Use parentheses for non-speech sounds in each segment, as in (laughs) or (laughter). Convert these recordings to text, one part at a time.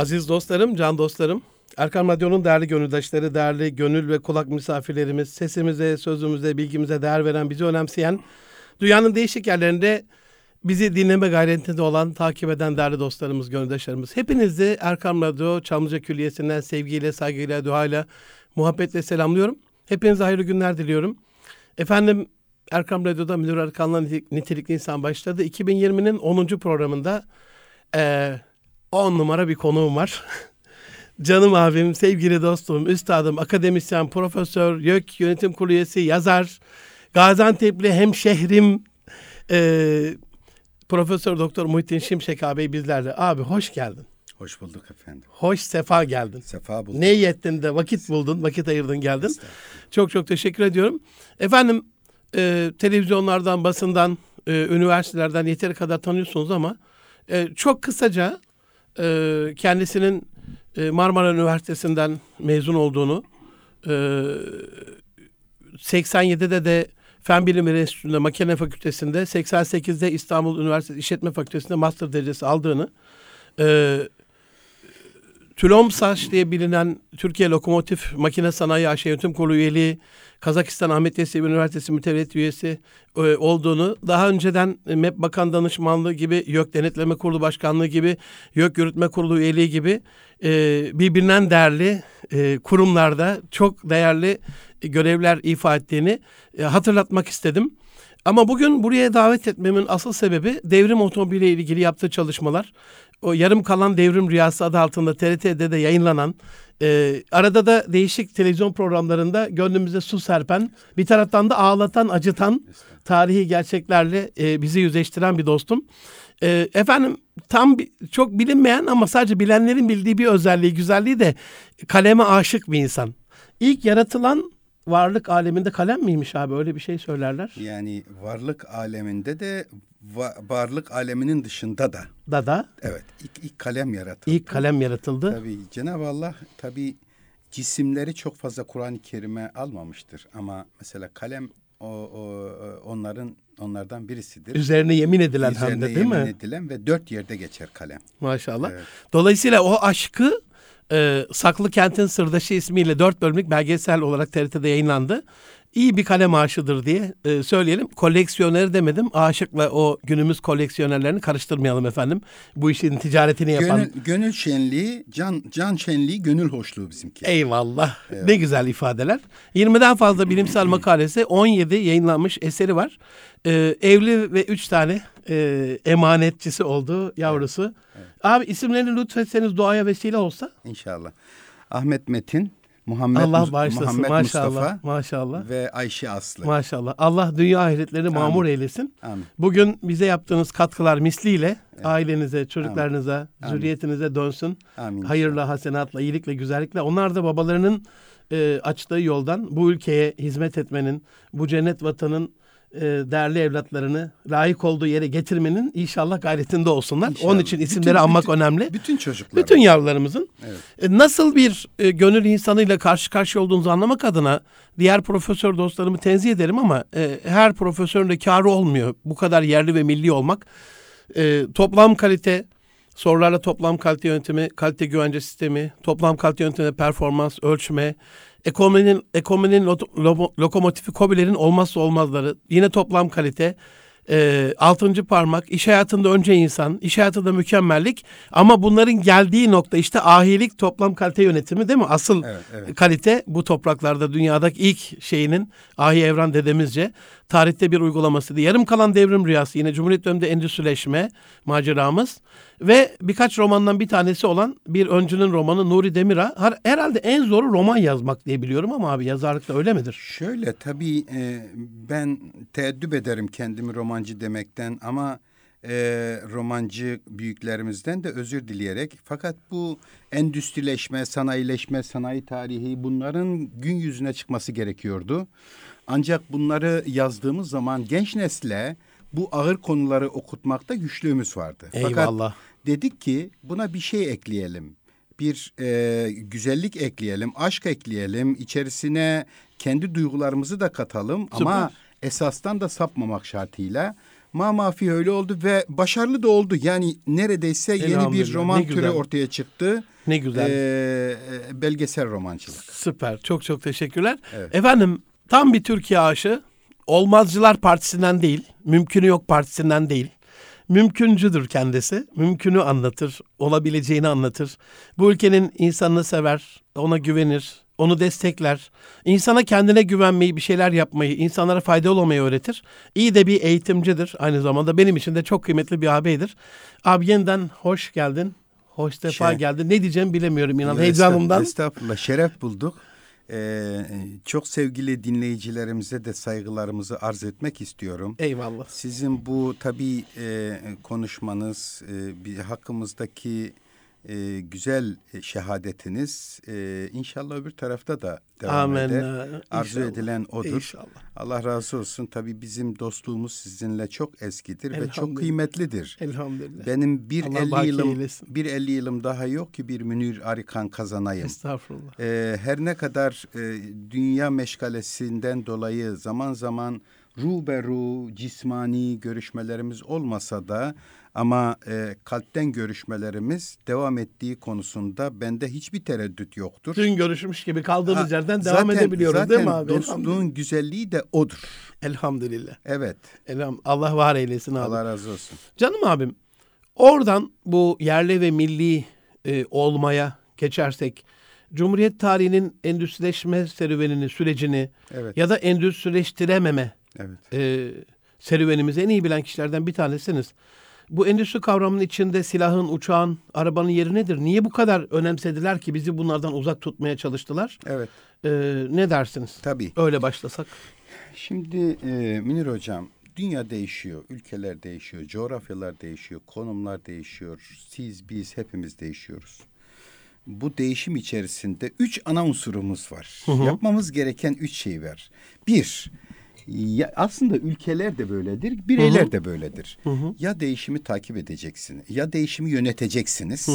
Aziz dostlarım, can dostlarım, Erkan Radyo'nun değerli gönüldaşları, değerli gönül ve kulak misafirlerimiz, sesimize, sözümüze, bilgimize değer veren, bizi önemseyen, dünyanın değişik yerlerinde bizi dinleme gayretinde olan, takip eden değerli dostlarımız, gönüldaşlarımız. Hepinizi Erkan Radyo Çamlıca Külliyesi'nden sevgiyle, saygıyla, duayla, muhabbetle selamlıyorum. Hepinize hayırlı günler diliyorum. Efendim Erkam Radyo'da Münir Erkan'la Nitelikli İnsan başladı. 2020'nin 10. programında 10 e, numara bir konuğum var. (laughs) Canım abim, sevgili dostum, üstadım, akademisyen, profesör, YÖK Yönetim Kurulu üyesi, yazar, Gaziantep'li hemşehrim, e, Profesör Doktor Muhittin Şimşek abi bizlerle. Abi hoş geldin. Hoş bulduk efendim. Hoş sefa geldin. Sefa bulduk. Ne yettin de vakit buldun, vakit ayırdın geldin. Çok çok teşekkür ediyorum. Efendim e, televizyonlardan, basından, e, üniversitelerden yeteri kadar tanıyorsunuz ama e, çok kısaca e, kendisinin e, Marmara Üniversitesi'nden mezun olduğunu, e, 87'de de Fen Bilimleri Enstitüsü'nde Makine Fakültesi'nde, 88'de İstanbul Üniversitesi İşletme Fakültesi'nde master derecesi aldığını, e, TÜLOMSAŞ diye bilinen Türkiye Lokomotif Makine Sanayi AŞ Yönetim Kurulu üyeliği, Kazakistan Ahmet Yesevi Üniversitesi mütevellit üyesi e, olduğunu, daha önceden MEP Bakan Danışmanlığı gibi, YÖK Denetleme Kurulu Başkanlığı gibi, YÖK Yürütme Kurulu üyeliği gibi e, birbirinden değerli e, kurumlarda çok değerli görevler ifa ettiğini e, hatırlatmak istedim. Ama bugün buraya davet etmemin asıl sebebi devrim otomobiliyle ilgili yaptığı çalışmalar. O yarım kalan devrim rüyası adı altında TRT'de de yayınlanan e, arada da değişik televizyon programlarında gönlümüze su serpen, bir taraftan da ağlatan, acıtan tarihi gerçeklerle e, bizi yüzleştiren bir dostum. E, efendim tam çok bilinmeyen ama sadece bilenlerin bildiği bir özelliği, güzelliği de kaleme aşık bir insan. İlk yaratılan varlık aleminde kalem miymiş abi öyle bir şey söylerler. Yani varlık aleminde de va varlık aleminin dışında da. Da da. Evet ilk, ilk kalem yaratıldı. İlk kalem yaratıldı. Tabii Cenab-ı Allah tabii cisimleri çok fazla Kur'an-ı Kerim'e almamıştır. Ama mesela kalem o, o onların onlardan birisidir. Üzerine yemin edilen Üzerine hem de değil yemin mi? edilen ve dört yerde geçer kalem. Maşallah. Evet. Dolayısıyla o aşkı e, Saklı Kent'in Sırdaşı ismiyle dört bölümlük belgesel olarak TRT'de yayınlandı. İyi bir kalem aşıdır diye e, söyleyelim. Koleksiyoner demedim. Aşıkla o günümüz koleksiyonerlerini karıştırmayalım efendim. Bu işin ticaretini yapan. Gönül, gönül şenliği, can, can şenliği, gönül hoşluğu bizimki. Eyvallah. Evet. Ne güzel ifadeler. 20'den fazla bilimsel makalesi, 17 yayınlanmış eseri var. Ee, evli ve 3 tane e, emanetçisi oldu yavrusu. Evet. Evet. Abi isimlerini lütfetseniz duaya vesile olsa. İnşallah. Ahmet Metin, Muhammed, Allah bağışlasın. Muhammed maşallah, Mustafa maşallah. ve Ayşe Aslı. Maşallah. Allah dünya ahiretlerini mamur eylesin. Amin. Bugün bize yaptığınız katkılar misliyle evet. ailenize, çocuklarınıza, Amin. zürriyetinize dönsün. Amin. Hayırla, hasenatla, iyilikle, güzellikle. Onlar da babalarının e, açtığı yoldan bu ülkeye hizmet etmenin, bu cennet vatanın e, değerli evlatlarını layık olduğu yere getirmenin inşallah gayretinde olsunlar. İnşallah. Onun için isimleri bütün, anmak bütün, önemli. Bütün çocuklar. Bütün yavrularımızın. Evet. E, nasıl bir e, gönül insanıyla karşı karşıya olduğunuzu anlamak adına diğer profesör dostlarımı tenzih ederim ama e, her profesörün de karı olmuyor. Bu kadar yerli ve milli olmak. E, toplam kalite, sorularla toplam kalite yöntemi, kalite güvence sistemi, toplam kalite yöntemi, performans, ölçme, ekonominin ekonominin lo, lo, lokomotifi COBİ'lerin olmazsa olmazları. Yine toplam kalite. E, altıncı parmak, iş hayatında önce insan, iş hayatında mükemmellik ama bunların geldiği nokta işte ahilik toplam kalite yönetimi değil mi? Asıl evet, evet. kalite bu topraklarda dünyadaki ilk şeyinin ahi evran dedemizce tarihte bir uygulaması. Yarım kalan devrim rüyası yine Cumhuriyet döneminde endüstrileşme maceramız ve birkaç romandan bir tanesi olan bir öncünün romanı Nuri Demir'a. Herhalde en zoru roman yazmak diye biliyorum ama abi yazarlıkta öyle midir? Şöyle tabii e, ben teeddüp ederim kendimi romancı demekten ama e, romancı büyüklerimizden de özür dileyerek fakat bu endüstrileşme, sanayileşme, sanayi tarihi bunların gün yüzüne çıkması gerekiyordu. Ancak bunları yazdığımız zaman genç nesle bu ağır konuları okutmakta güçlüğümüz vardı. Eyvallah. Fakat dedik ki buna bir şey ekleyelim. Bir e, güzellik ekleyelim, aşk ekleyelim, içerisine kendi duygularımızı da katalım Süper. ama esastan da sapmamak şartıyla Ma Mafi öyle oldu ve başarılı da oldu. Yani neredeyse yeni bir roman türü ortaya çıktı. Ne güzel. Ee, e, belgesel romancılık. Süper. Çok çok teşekkürler. Evet. Efendim tam bir Türkiye aşığı. Olmazcılar Partisi'nden değil, Mümkünü Yok Partisi'nden değil. Mümküncüdür kendisi. Mümkünü anlatır, olabileceğini anlatır. Bu ülkenin insanını sever, ona güvenir, onu destekler. İnsana kendine güvenmeyi, bir şeyler yapmayı, insanlara faydalı olmayı öğretir. İyi de bir eğitimcidir aynı zamanda. Benim için de çok kıymetli bir ağabeydir. Abi yeniden hoş geldin. Hoş defa Şey- geldin. Ne diyeceğim bilemiyorum inan heyecanımdan. Estağfurullah şeref bulduk. Ee, çok sevgili dinleyicilerimize de saygılarımızı arz etmek istiyorum. Eyvallah. Sizin bu tabii e, konuşmanız, e, bir hakkımızdaki e, güzel şehadetiniz e, inşallah öbür tarafta da devam Amin. eder. Arzu İnşallah. edilen odur. İnşallah. Allah razı olsun. Tabii bizim dostluğumuz sizinle çok eskidir ve çok kıymetlidir. Elhamdülillah. Benim bir Allah 50 baki yılım bir 50 yılım daha yok ki bir Münir Arikan kazanayım. Estağfurullah. Ee, her ne kadar e, dünya meşgalesinden dolayı zaman zaman ruberu cismani görüşmelerimiz olmasa da ama e, kalpten görüşmelerimiz devam ettiği konusunda bende hiçbir tereddüt yoktur. Dün görüşmüş gibi kaldığımız Ha, yerden devam zaten- edebiliyoruz zaten değil mi abi? dostluğun güzelliği de odur. Elhamdülillah. Evet. Elham Allah var eylesin abi. Allah razı olsun. Canım abim oradan bu yerli ve milli e, olmaya geçersek Cumhuriyet tarihinin endüstrileşme serüvenini, sürecini Evet. ya da endüstrileştirememe Evet. e, serüvenimizi en iyi bilen kişilerden bir tanesiniz. Bu endüstri kavramının içinde silahın, uçağın, arabanın yeri nedir? Niye bu kadar önemsediler ki bizi bunlardan uzak tutmaya çalıştılar? Evet. E, ne dersiniz? Tabii. Öyle başlasak. Şimdi e, Münir Hocam, dünya değişiyor, ülkeler değişiyor, coğrafyalar değişiyor, konumlar değişiyor. Siz, biz hepimiz değişiyoruz. Bu değişim içerisinde üç ana unsurumuz var. Yapmamız gereken üç şey var. Bir, ya aslında ülkeler de böyledir, bireyler de böyledir. Ya değişimi takip edeceksiniz, ya değişimi yöneteceksiniz,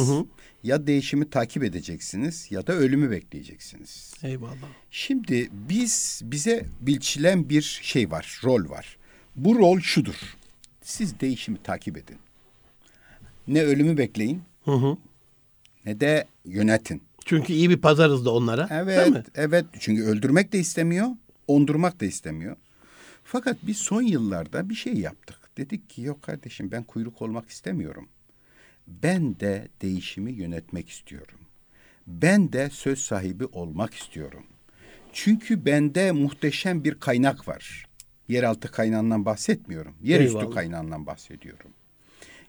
ya değişimi takip edeceksiniz, ya da ölümü bekleyeceksiniz. Eyvallah. Şimdi biz bize biçilen bir şey var, rol var. Bu rol şudur. Siz değişimi takip edin. Ne ölümü bekleyin, Hı hı. ne de yönetin. Çünkü iyi bir pazarız da onlara. Evet, evet. Çünkü öldürmek de istemiyor, ondurmak da istemiyor. Fakat biz son yıllarda bir şey yaptık. Dedik ki yok kardeşim ben kuyruk olmak istemiyorum. Ben de değişimi yönetmek istiyorum. Ben de söz sahibi olmak istiyorum. Çünkü bende muhteşem bir kaynak var. Yeraltı kaynağından bahsetmiyorum. Yerüstü Eyvallah. kaynağından bahsediyorum.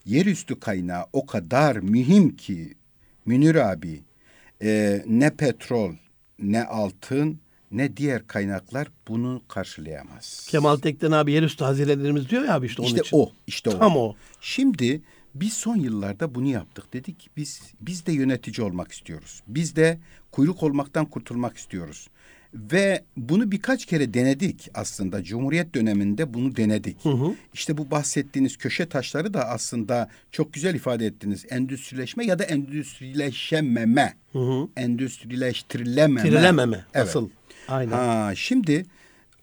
Yerüstü kaynağı o kadar mühim ki Münir abi e, ne petrol ne altın ne diğer kaynaklar bunu karşılayamaz. Kemal Tekten abi yerüstü hazinelerimiz diyor ya abi işte onun İşte için. o, işte o. Tam o. Şimdi biz son yıllarda bunu yaptık. Dedik biz biz de yönetici olmak istiyoruz. Biz de kuyruk olmaktan kurtulmak istiyoruz. Ve bunu birkaç kere denedik aslında. Cumhuriyet döneminde bunu denedik. İşte bu bahsettiğiniz köşe taşları da aslında çok güzel ifade ettiniz. Endüstrileşme ya da endüstrileşememe. Endüstrileştirilememe. Tirilememe. Evet. Asıl. Aynen. Ha, şimdi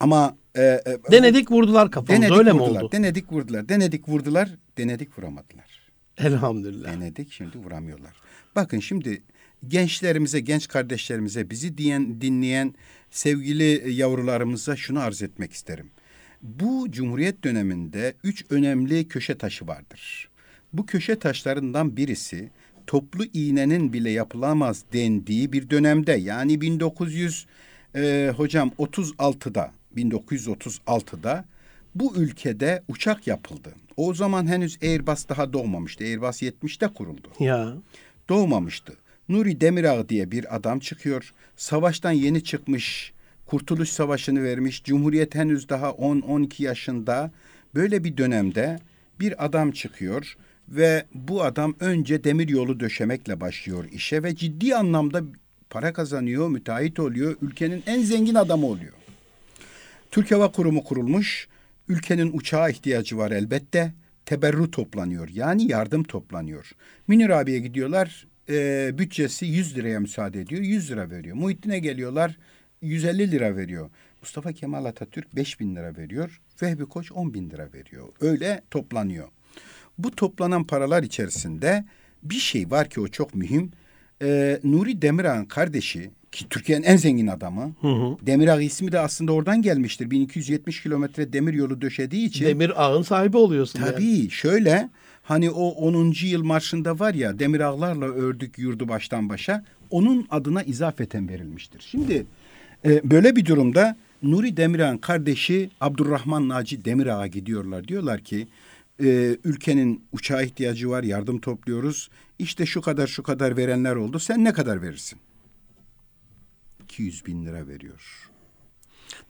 ama e, e, Denedik vurdular kafamıza Denedik öyle mi vurdular, oldu? denedik vurdular, denedik vurdular, denedik vuramadılar. Elhamdülillah. Denedik şimdi vuramıyorlar. Bakın şimdi gençlerimize, genç kardeşlerimize, bizi diyen, dinleyen sevgili yavrularımıza şunu arz etmek isterim. Bu Cumhuriyet döneminde üç önemli köşe taşı vardır. Bu köşe taşlarından birisi toplu iğnenin bile yapılamaz dendiği bir dönemde yani 1900 e, hocam 36'da 1936'da bu ülkede uçak yapıldı. O zaman henüz Airbus daha doğmamıştı. Airbus 70'te kuruldu. Ya. Doğmamıştı. Nuri Demirağ diye bir adam çıkıyor. Savaştan yeni çıkmış. Kurtuluş Savaşı'nı vermiş. Cumhuriyet henüz daha 10-12 yaşında. Böyle bir dönemde bir adam çıkıyor ve bu adam önce demir yolu döşemekle başlıyor işe ve ciddi anlamda para kazanıyor, müteahhit oluyor, ülkenin en zengin adamı oluyor. Türk Hava Kurumu kurulmuş. Ülkenin uçağa ihtiyacı var elbette. Teberru toplanıyor. Yani yardım toplanıyor. Münir abiye gidiyorlar. e, bütçesi 100 liraya müsaade ediyor. 100 lira veriyor. Muhittin'e geliyorlar. 150 lira veriyor. Mustafa Kemal Atatürk 5 bin lira veriyor. Vehbi Koç 10 bin lira veriyor. Öyle toplanıyor. Bu toplanan paralar içerisinde bir şey var ki o çok mühim. Ee, Nuri Demirağ'ın kardeşi ki Türkiye'nin en zengin adamı. Demirağ ismi de aslında oradan gelmiştir. 1270 kilometre demir yolu döşediği için. Demir ağın sahibi oluyorsun. yani. Tabii şöyle hani o 10. yıl marşında var ya demir ağlarla ördük yurdu baştan başa onun adına izafeten verilmiştir. Şimdi e, böyle bir durumda Nuri Demirağ'ın kardeşi Abdurrahman Naci Demirağ'a gidiyorlar. Diyorlar ki e, ülkenin uçağa ihtiyacı var yardım topluyoruz. İşte şu kadar şu kadar verenler oldu sen ne kadar verirsin? 200 bin lira veriyor.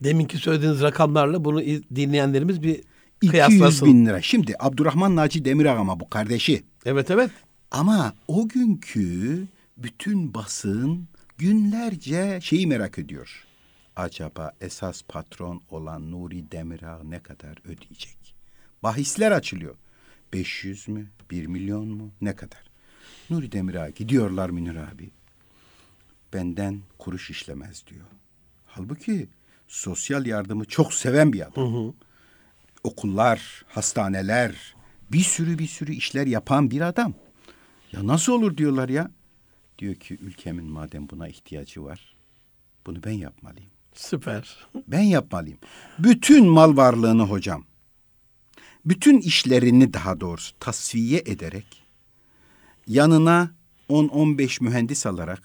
Deminki söylediğiniz rakamlarla bunu iz- dinleyenlerimiz bir 200 kıyaslasın. bin lira. Şimdi Abdurrahman Naci Demirağ ama bu kardeşi. Evet evet. Ama o günkü bütün basın günlerce şeyi merak ediyor. Acaba esas patron olan Nuri Demirağ ne kadar ödeyecek? Bahisler açılıyor. 500 mü? 1 milyon mu? Ne kadar? Nuri Demirağ gidiyorlar Münir abi. Benden kuruş işlemez diyor. Halbuki sosyal yardımı çok seven bir adam okullar, hastaneler, bir sürü bir sürü işler yapan bir adam. Ya nasıl olur diyorlar ya. Diyor ki ülkemin madem buna ihtiyacı var, bunu ben yapmalıyım. Süper. Ben yapmalıyım. Bütün mal varlığını hocam, bütün işlerini daha doğrusu tasfiye ederek, yanına 10-15 mühendis alarak,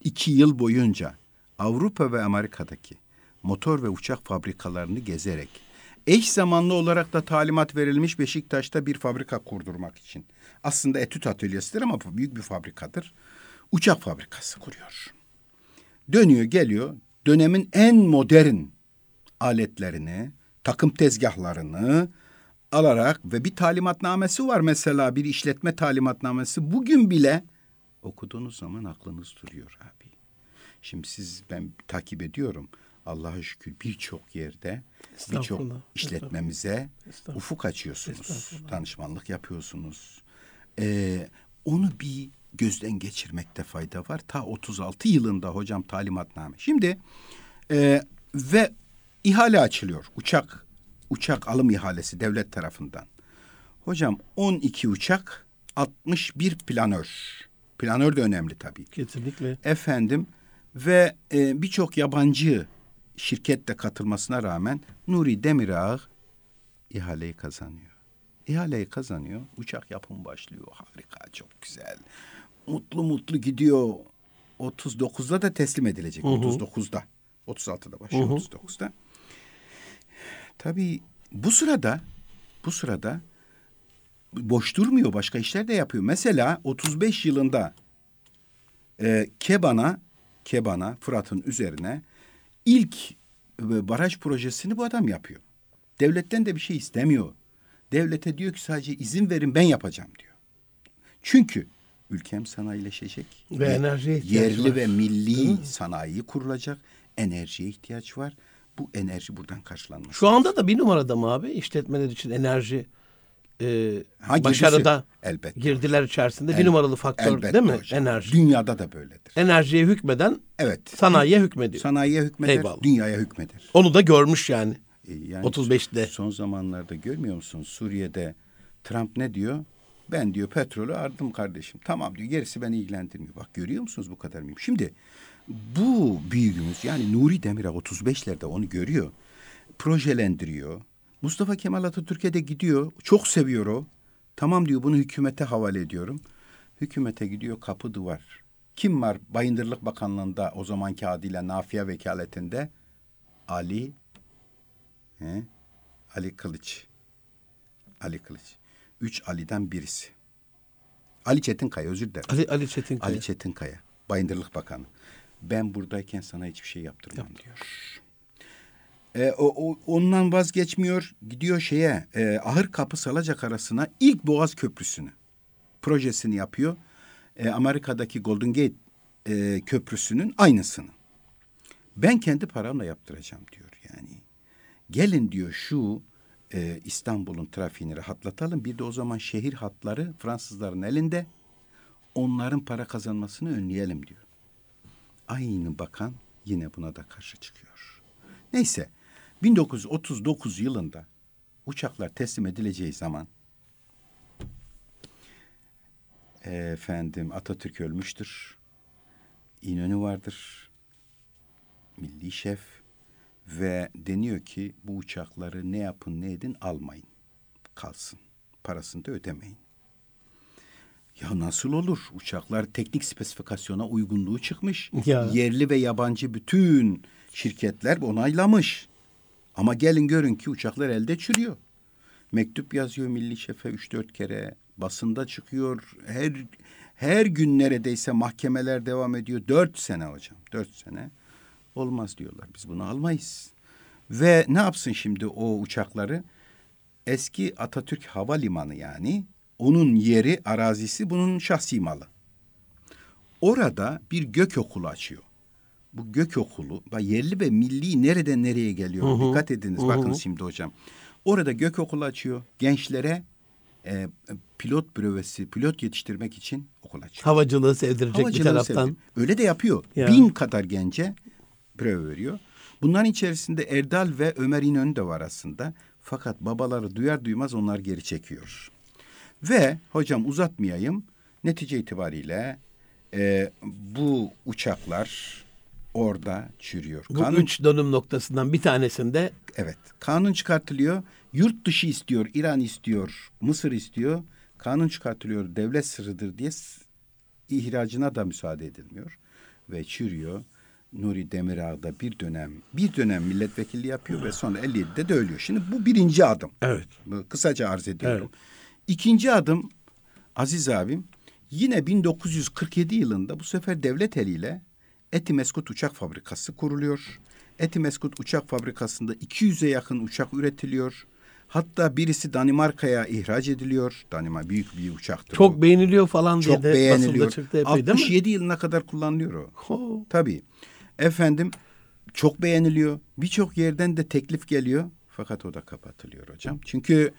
iki yıl boyunca Avrupa ve Amerika'daki motor ve uçak fabrikalarını gezerek, eş zamanlı olarak da talimat verilmiş Beşiktaş'ta bir fabrika kurdurmak için. Aslında etüt atölyesidir ama büyük bir fabrikadır. Uçak fabrikası kuruyor. Dönüyor geliyor dönemin en modern aletlerini, takım tezgahlarını alarak ve bir talimatnamesi var mesela bir işletme talimatnamesi bugün bile okuduğunuz zaman aklınız duruyor abi. Şimdi siz ben takip ediyorum. Allah'a şükür birçok yerde birçok işletmemize Estağfurullah. ufuk açıyorsunuz. Danışmanlık yapıyorsunuz. Ee, onu bir gözden geçirmekte fayda var. Ta 36 yılında hocam talimatname. Şimdi e, ve ihale açılıyor. Uçak uçak alım ihalesi devlet tarafından. Hocam 12 uçak 61 planör. Planör de önemli tabii. Kesinlikle. Efendim ve e, birçok yabancı şirket de katılmasına rağmen Nuri Demirağ ihaleyi kazanıyor. İhaleyi kazanıyor. Uçak yapım başlıyor. Harika, çok güzel. Mutlu mutlu gidiyor. 39'da da teslim edilecek. 39'da. 36'da başlıyor. 39'da. Tabii bu sırada bu sırada boş durmuyor. Başka işler de yapıyor. Mesela 35 yılında e, Keban'a Keban'a Fırat'ın üzerine ilk e, baraj projesini bu adam yapıyor. Devletten de bir şey istemiyor. Devlete diyor ki sadece izin verin ben yapacağım diyor. Çünkü ülkem sanayileşecek. Ve enerjiye ihtiyacı Yerli var. ve milli mi? sanayi kurulacak. Enerjiye ihtiyaç var. Bu enerji buradan karşılanması. Şu anda da bir numarada mı abi işletmeler için enerji e, Ha, başarıda Elbette. girdiler içerisinde bir El- numaralı faktör elbette değil mi? hocam. Enerji. Dünyada da böyledir. Enerjiye hükmeden Evet. sanayiye hükmediyor. Sanayiye hükmeder, Eyvallah. dünyaya hükmeder. Onu da görmüş yani. E, Yani 35'te. Son zamanlarda görmüyor musun Suriye'de Trump ne diyor? Ben diyor petrolü ardım kardeşim. Tamam diyor gerisi beni ilgilendirmiyor. Bak görüyor musunuz bu kadar mıyım? Şimdi bu büyüğümüz yani Nuri Demirel 35'lerde onu görüyor. Projelendiriyor. Mustafa Kemal Atatürk'e de gidiyor. Çok seviyor o. Tamam diyor bunu hükümete havale ediyorum. Hükümete gidiyor kapı duvar. Kim var Bayındırlık Bakanlığı'nda o zamanki adıyla Nafiye Vekaletinde? Ali He? Ali Kılıç. Ali Kılıç. Üç Ali'den birisi. Ali Çetinkaya özür dilerim. Ali, Ali Çetinkaya. Ali Çetinkaya. Bayındırlık Bakanı. Ben buradayken sana hiçbir şey yaptırmam diyor. E, o, o- ondan vazgeçmiyor. Gidiyor şeye e, Ahır Kapı Salacak arasına ilk Boğaz Köprüsü'nü projesini yapıyor. E, Amerika'daki Golden Gate e, Köprüsü'nün aynısını. Ben kendi paramla yaptıracağım diyor yani. Gelin diyor şu e, İstanbul'un trafiğini rahatlatalım. Bir de o zaman şehir hatları Fransızların elinde. Onların para kazanmasını önleyelim diyor. Aynı bakan yine buna da karşı çıkıyor. Neyse 1939 yılında uçaklar teslim edileceği zaman efendim Atatürk ölmüştür. İnönü vardır. Milli şef ve deniyor ki bu uçakları ne yapın ne edin almayın. Kalsın. Parasını da ödemeyin. Ya nasıl olur? Uçaklar teknik spesifikasyona uygunluğu çıkmış. Ya. Yerli ve yabancı bütün şirketler onaylamış. Ama gelin görün ki uçaklar elde çürüyor. Mektup yazıyor milli şefe üç dört kere. Basında çıkıyor. Her her gün neredeyse mahkemeler devam ediyor. Dört sene hocam. Dört sene. Olmaz diyorlar. Biz bunu almayız. Ve ne yapsın şimdi o uçakları? Eski Atatürk Havalimanı yani onun yeri, arazisi bunun şahsi malı. Orada bir gök okulu açıyor. Bu gök okulu, yerli ve milli nereden nereye geliyor? Hı hı. Dikkat ediniz Hı hı. bakın şimdi hocam. Orada gök okulu açıyor. Gençlere e, pilot bürövesi, pilot yetiştirmek için okul açıyor. Havacılığı sevdirecek bir Havacılığı taraftan. sevdi. Öyle de yapıyor. Ya. Bin kadar gence breve veriyor. Bunların içerisinde Erdal ve Ömer İnönü de var aslında. Fakat babaları duyar duymaz onlar geri çekiyor. Ve hocam uzatmayayım. Netice itibariyle e, bu uçaklar orada çürüyor. Bu üç dönüm noktasından bir tanesinde Evet. Kanun çıkartılıyor. Yurt dışı istiyor, İran istiyor, Mısır istiyor. Kanun çıkartılıyor, devlet sırrıdır diye ihracına da müsaade edilmiyor. Ve çürüyor. Nuri Demirağ da bir dönem, bir dönem milletvekilliği yapıyor ve sonra 57'de de ölüyor. Şimdi bu birinci adım. evet. Kısaca arz ediyorum. Evet. İkinci adım Aziz abim yine 1947 yılında bu sefer devlet eliyle Etimeskut Uçak Fabrikası kuruluyor. Etimeskut Uçak Fabrikası'nda 200'e yakın uçak üretiliyor. Hatta birisi Danimarka'ya ihraç ediliyor. Danimarka büyük bir uçaktır. Çok o. beğeniliyor falan diye çok de beğeniliyor. çıktı epey değil mi? 67 yılına kadar kullanılıyor o. Ho. Tabii. Efendim çok beğeniliyor. Birçok yerden de teklif geliyor. Fakat o da kapatılıyor hocam. Çünkü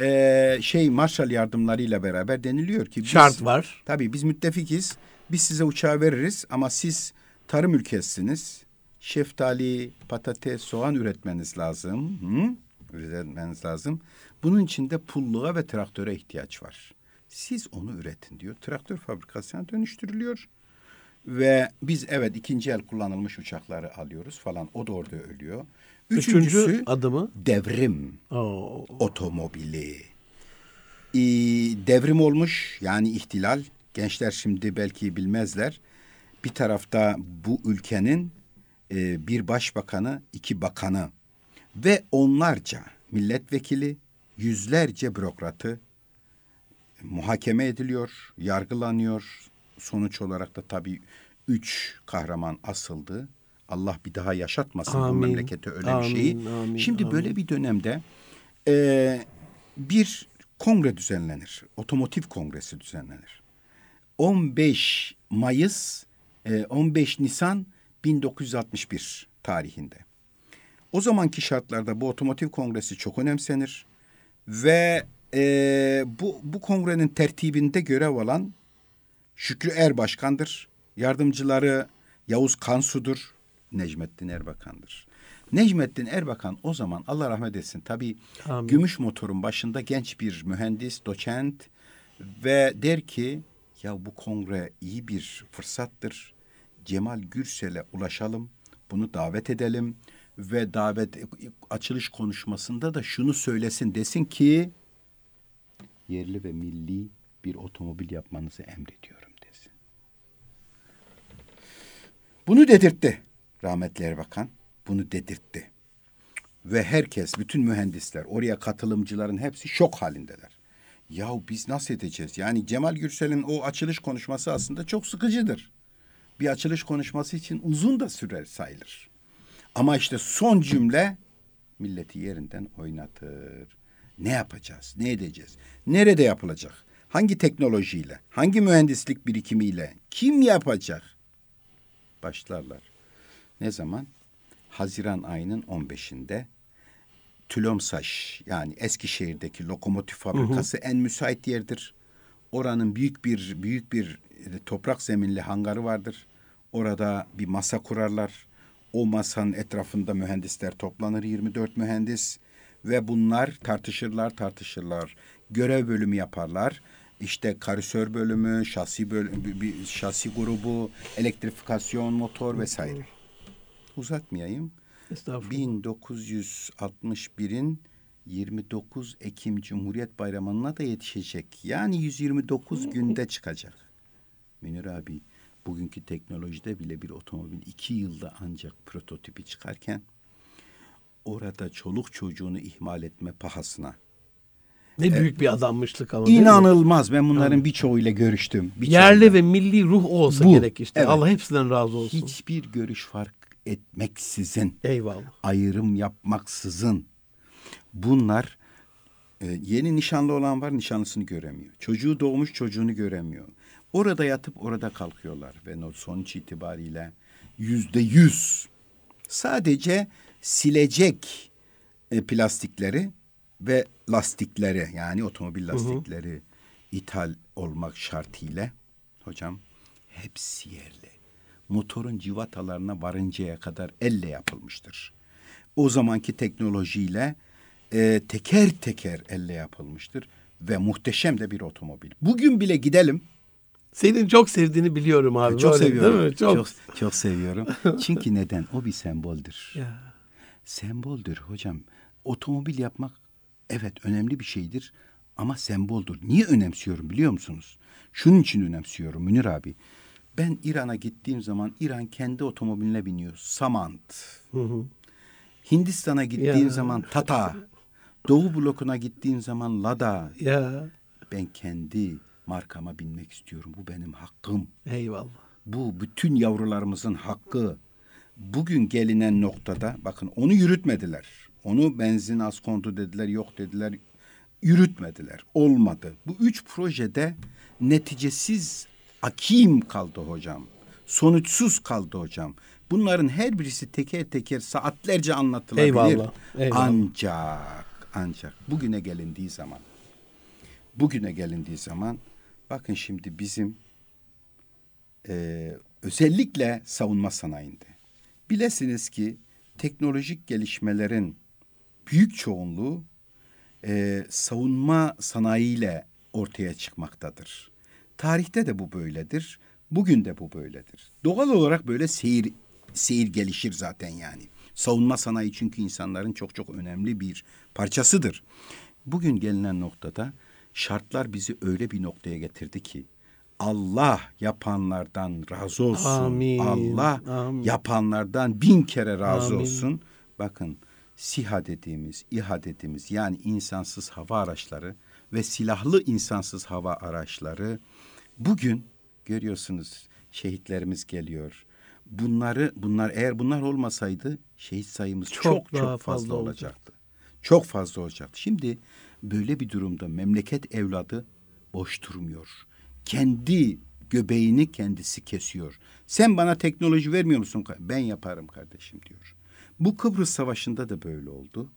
eee, şey Marshall yardımlarıyla beraber deniliyor ki biz, Şart var. Tabii biz müttefikiz. Biz size uçağı veririz ama siz tarım ülkesiniz. Şeftali, patates, soğan üretmeniz lazım. Hı? Üretmeniz lazım. Bunun için de pulluğa ve traktöre ihtiyaç var. Siz onu üretin diyor. Traktör fabrikasına dönüştürülüyor. Ve biz evet ikinci el kullanılmış uçakları alıyoruz falan. O da orada ölüyor. Üçüncüsü Üçüncü adımı. devrim Oo. otomobili. Ee, devrim olmuş yani ihtilal. Gençler şimdi belki bilmezler. Bir tarafta bu ülkenin e, bir başbakanı, iki bakanı ve onlarca milletvekili, yüzlerce bürokratı muhakeme ediliyor, yargılanıyor. Sonuç olarak da tabii üç kahraman asıldı. Allah bir daha yaşatmasın bu Amin. memlekete öyle Amin, bir şeyi. amin, Şimdi amin. böyle bir dönemde e, bir kongre düzenlenir. Otomotiv kongresi düzenlenir. 15 Mayıs, e, 15 Nisan 1961 tarihinde. O zamanki şartlarda bu otomotiv kongresi çok önemsenir ve e, bu bu kongrenin tertibinde görev alan Şükrü Erbaşkan'dır. Yardımcıları Yavuz Kansu'dur. Necmettin Erbakan'dır. Necmettin Erbakan o zaman Allah rahmet etsin tabii Amin. gümüş motorun başında genç bir mühendis, doçent ve der ki ya bu kongre iyi bir fırsattır. Cemal Gürsel'e ulaşalım, bunu davet edelim ve davet açılış konuşmasında da şunu söylesin desin ki yerli ve milli bir otomobil yapmanızı emrediyorum desin. Bunu dedirtti rahmetli Erbakan. Bunu dedirtti. Ve herkes, bütün mühendisler, oraya katılımcıların hepsi şok halindeler. Yahu biz nasıl edeceğiz? Yani Cemal Gürsel'in o açılış konuşması aslında çok sıkıcıdır. Bir açılış konuşması için uzun da sürer sayılır. Ama işte son cümle milleti yerinden oynatır. Ne yapacağız? Ne edeceğiz? Nerede yapılacak? Hangi teknolojiyle? Hangi mühendislik birikimiyle? Kim yapacak? Başlarlar. Ne zaman? Haziran ayının 15'inde Tülomsaş yani Eskişehir'deki lokomotif fabrikası en müsait yerdir. Oranın büyük bir büyük bir e, toprak zeminli hangarı vardır. Orada bir masa kurarlar. O masanın etrafında mühendisler toplanır 24 mühendis ve bunlar tartışırlar tartışırlar. Görev bölümü yaparlar. İşte karısör bölümü, şasi bölümü, bir şasi grubu, elektrifikasyon, motor vesaire. Uzatmayayım. Estağfurullah. 1961'in 29 Ekim Cumhuriyet Bayramı'na da yetişecek. Yani 129 günde çıkacak. Münir abi bugünkü teknolojide bile bir otomobil iki yılda ancak prototipi çıkarken orada çoluk çocuğunu ihmal etme pahasına. Ne büyük bir adammışlık ama. İnanılmaz. Ben bunların birçoğuyla görüştüm. birçoğuyla. Yerli ve milli ruh o olsa Bu, gerek işte. evet. Allah hepsinden razı olsun. hiçbir görüş fark etmeksizin Eyvallah. ayrım yapmaksızın bunlar e, yeni nişanlı olan var nişanlısını göremiyor. Çocuğu doğmuş çocuğunu göremiyor. Orada yatıp orada kalkıyorlar ve sonuç itibariyle yüzde yüz sadece silecek e, plastikleri ve lastikleri yani otomobil lastikleri ithal olmak şartıyla hocam hepsi yerli. Motorun civatalarına varıncaya kadar elle yapılmıştır. O zamanki teknolojiyle e, teker teker elle yapılmıştır ve muhteşem de bir otomobil. Bugün bile gidelim. Senin çok sevdiğini biliyorum abi. çok Böyle, seviyorum. Değil mi? Çok. çok çok seviyorum. (laughs) Çünkü neden? O bir semboldür. Ya. Semboldür hocam. Otomobil yapmak evet önemli bir şeydir ama semboldür. Niye önemsiyorum biliyor musunuz? Şunun için önemsiyorum Münir abi. Ben İran'a gittiğim zaman İran kendi otomobiline biniyor. Samant. Hı hı. Hindistan'a gittiğim Ya. zaman Tata. Doğu blokuna gittiğim zaman Lada. Ya. Ben kendi markama binmek istiyorum. Bu benim hakkım. Eyvallah. Bu bütün yavrularımızın hakkı. Bugün gelinen noktada bakın onu yürütmediler. Onu benzin az kondu dediler, yok dediler. Yürütmediler. Olmadı. Bu üç projede neticesiz akim kaldı hocam. Sonuçsuz kaldı hocam. Bunların her birisi teker teker saatlerce anlatılabilir. Eyvallah, eyvallah. Ancak ancak bugüne gelindiği zaman bugüne gelindiği zaman bakın şimdi bizim e, özellikle savunma sanayinde. Bilesiniz ki teknolojik gelişmelerin büyük çoğunluğu e, savunma sanayiyle ortaya çıkmaktadır. Tarihte de bu böyledir. Bugün de bu böyledir. Doğal olarak böyle seyir seyir gelişir zaten yani. Savunma sanayi çünkü insanların çok çok önemli bir parçasıdır. Bugün gelinen noktada şartlar bizi öyle bir noktaya getirdi ki Allah yapanlardan razı olsun. Amin, Allah amin. yapanlardan bin kere razı Amin. olsun. Bakın SİHA dediğimiz, İHA dediğimiz yani insansız hava araçları ve silahlı insansız hava araçları bugün görüyorsunuz şehitlerimiz geliyor. Bunları bunlar eğer bunlar olmasaydı şehit sayımız çok Çok çok, fazla, fazla olacaktı. Çok fazla olacaktı. Şimdi böyle bir durumda memleket evladı boş durmuyor. Kendi göbeğini kendisi kesiyor. Sen bana teknoloji vermiyor musun? Ben yaparım kardeşim diyor. Bu Kıbrıs Savaşı'nda da böyle oldu.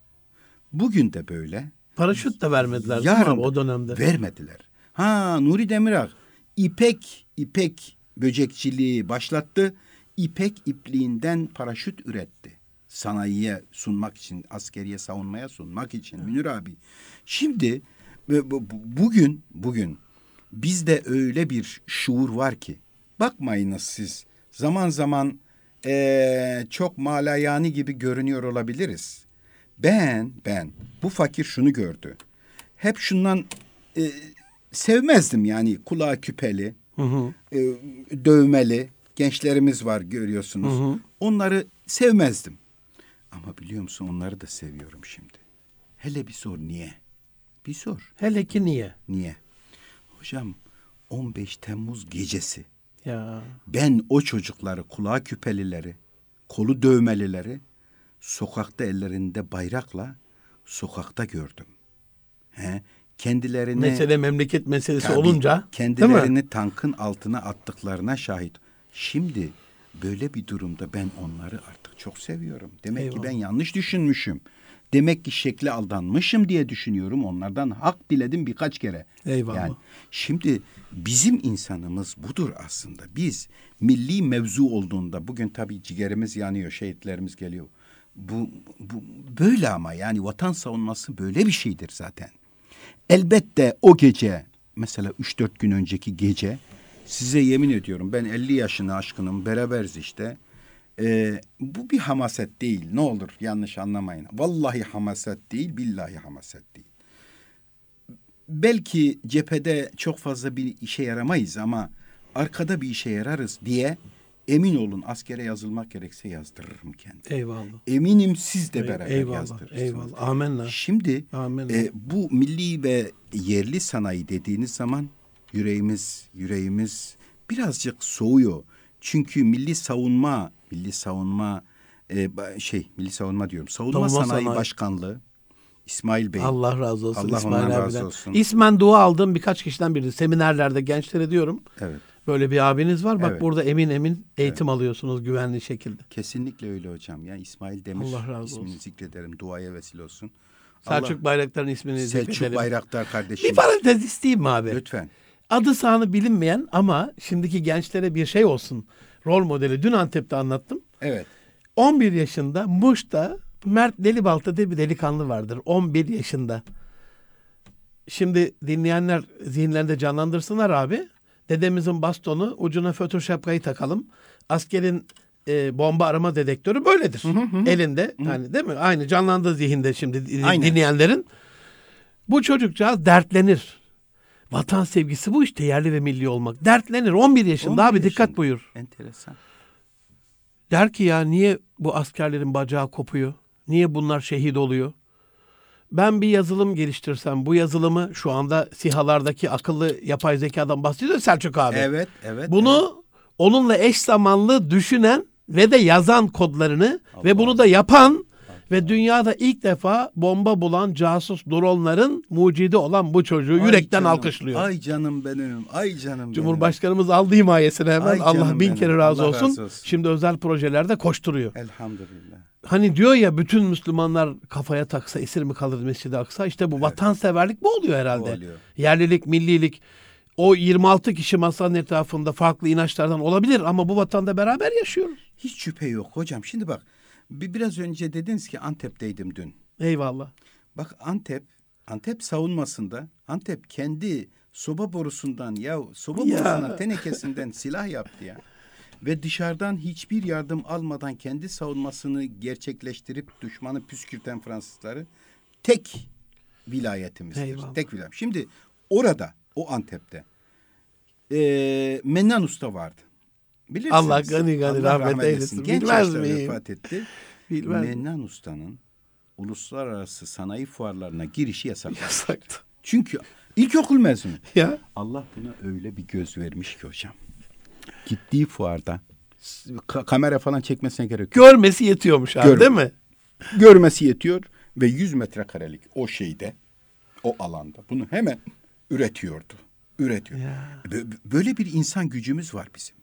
Bugün de böyle. Paraşüt de vermediler Yarın o dönemde. vermediler. Ha Nuri Demirak ipek ipek böcekçiliği başlattı. İpek ipliğinden paraşüt üretti. Sanayiye sunmak için, askeriye savunmaya sunmak için Münir abi. Şimdi bu- bugün bugün bizde öyle bir şuur var ki bakmayınız siz zaman zaman eee, çok malayani gibi görünüyor olabiliriz. Ben ben bu fakir şunu gördü. Hep şundan e, sevmezdim yani kulağı küpeli, Hı hı. e, dövmeli gençlerimiz var görüyorsunuz. Onları sevmezdim. Ama biliyor musun onları da seviyorum şimdi. Hele bir sor niye? Bir sor Hele ki niye? niye? Hocam 15 Temmuz gecesi Ya. ben o çocukları kulağı küpelileri, kolu dövmelileri sokakta ellerinde bayrakla sokakta gördüm. He, kendilerini Mesele memleket meselesi Tabii, olunca kendilerini tankın altına attıklarına şahit. Şimdi böyle bir durumda ben onları artık çok seviyorum. Demek Eyvallah. ki ben yanlış düşünmüşüm. Demek ki şekle aldanmışım diye düşünüyorum. Onlardan hak diledim birkaç kere. Eyvallah. Yani şimdi bizim insanımız budur aslında. Biz milli mevzu olduğunda bugün tabii ciğerimiz yanıyor, şehitlerimiz geliyor. Bu, bu böyle ama yani vatan savunması böyle bir şeydir zaten. Elbette o gece mesela 3-4 gün önceki gece size yemin ediyorum ben 50 yaşını aşkınım beraberiz işte. Ee, bu bir hamaset değil ne olur yanlış anlamayın. Vallahi hamaset değil billahi hamaset değil. Belki cephede çok fazla bir işe yaramayız ama arkada bir işe yararız diye emin olun askere yazılmak gerekse yazdırırım kendimi. Eyvallah. Eminim siz de beraber eyvallah, yazdırırsınız. eyvallah. Amenna. Şimdi Amenna. e, bu milli ve yerli sanayi dediğiniz zaman yüreğimiz yüreğimiz birazcık soğuyor. Çünkü milli savunma, milli savunma e, şey milli savunma diyorum. Savunma, Savunma Sanayi, Sanayi. Başkanlığı İsmail Bey. Allah razı olsun Allah İsmail abiden. razı olsun. İsmen dua aldığım birkaç kişiden biri. Seminerlerde gençlere diyorum. Evet. Böyle bir abiniz var. Bak Evet. burada emin emin eğitim alıyorsunuz güvenli şekilde. Kesinlikle öyle hocam. Ya İsmail Demir Allah razı ismini olsun. zikrederim. Duaya vesile olsun. Selçuk Bayraktar'ın ismini Allah, Selçuk zikredelim. Bayraktar kardeşim. Bir parantez isteyeyim mi abi? Lütfen. Adı sanı bilinmeyen ama şimdiki gençlere bir şey olsun. Rol modeli. Dün Antep'te anlattım. Evet. 11 yaşında Muş'ta Mert Delibalta diye bir delikanlı vardır. 11 yaşında. Şimdi dinleyenler zihinlerinde canlandırsınlar abi. Dedemizin bastonu ucuna fötr şapkayı takalım. Askerin e, bomba arama dedektörü böyledir. Elinde yani değil mi? Aynı canlandığı zihinde şimdi Aynen. dinleyenlerin. Bu çocukcağız dertlenir. Vatan sevgisi bu işte yerli ve milli olmak. Dertlenir 11 yaşında 11 abi dikkat yaşında. buyur. Enteresan. Der ki ya niye bu askerlerin bacağı kopuyor? Niye bunlar şehit oluyor? Ben bir yazılım geliştirsem bu yazılımı şu anda sihalardaki akıllı yapay zekadan bahsediyor Selçuk abi. Evet, evet. Bunu onunla eş zamanlı düşünen ve de yazan kodlarını ve Allah bunu da yapan ve dünyada ilk defa bomba bulan casus dronların mucidi olan bu çocuğu Ay yürekten canım, alkışlıyor. Ay canım benim, ay canım benim. Cumhurbaşkanımız aldı himayesini hemen. Ay Allah bin benim, kere razı Allah olsun. razı olsun. Şimdi özel projelerde koşturuyor. Elhamdülillah. Hani diyor ya bütün Müslümanlar kafaya taksa esir mi kalır Mescid-i Aksa? İşte bu vatanseverlik bu oluyor herhalde. Bu oluyor. Yerlilik, millilik. O 26 kişi masanın etrafında farklı inançlardan olabilir ama bu vatanda beraber yaşıyoruz. Hiç şüphe yok hocam. Şimdi bak, bir biraz önce dediniz ki Antep'teydim dün. Eyvallah. Bak Antep, Antep savunmasında Antep kendi soba borusundan ya soba Ya. borusundan tenekesinden silah yaptı ya. Ve dışarıdan hiçbir yardım almadan kendi savunmasını gerçekleştirip düşmanı püskürten Fransızları tek vilayetimizdir. Eyvallah. Tek vilayet. Şimdi orada o Antep'te eee Mennan Usta vardı. Bilirsiniz. Allah gani gani rahmet eylesin. Genç Bilmez yaşta miyim? vefat etti. (laughs) Bilmez? Mennan Usta'nın uluslararası sanayi fuarlarına girişi yasaklandı. Yasaktı. Çünkü ilkokul mezunu. Ya. Allah buna öyle bir göz vermiş ki hocam. Gittiği fuarda ka- kamera falan çekmesine gerek yok. Görmesi yetiyormuş abi Görme. değil mi? Görmesi yetiyor ve 100 metrekarelik o şeyde, o alanda bunu hemen üretiyordu. Üretiyor. Ya. Böyle bir insan gücümüz var bizim.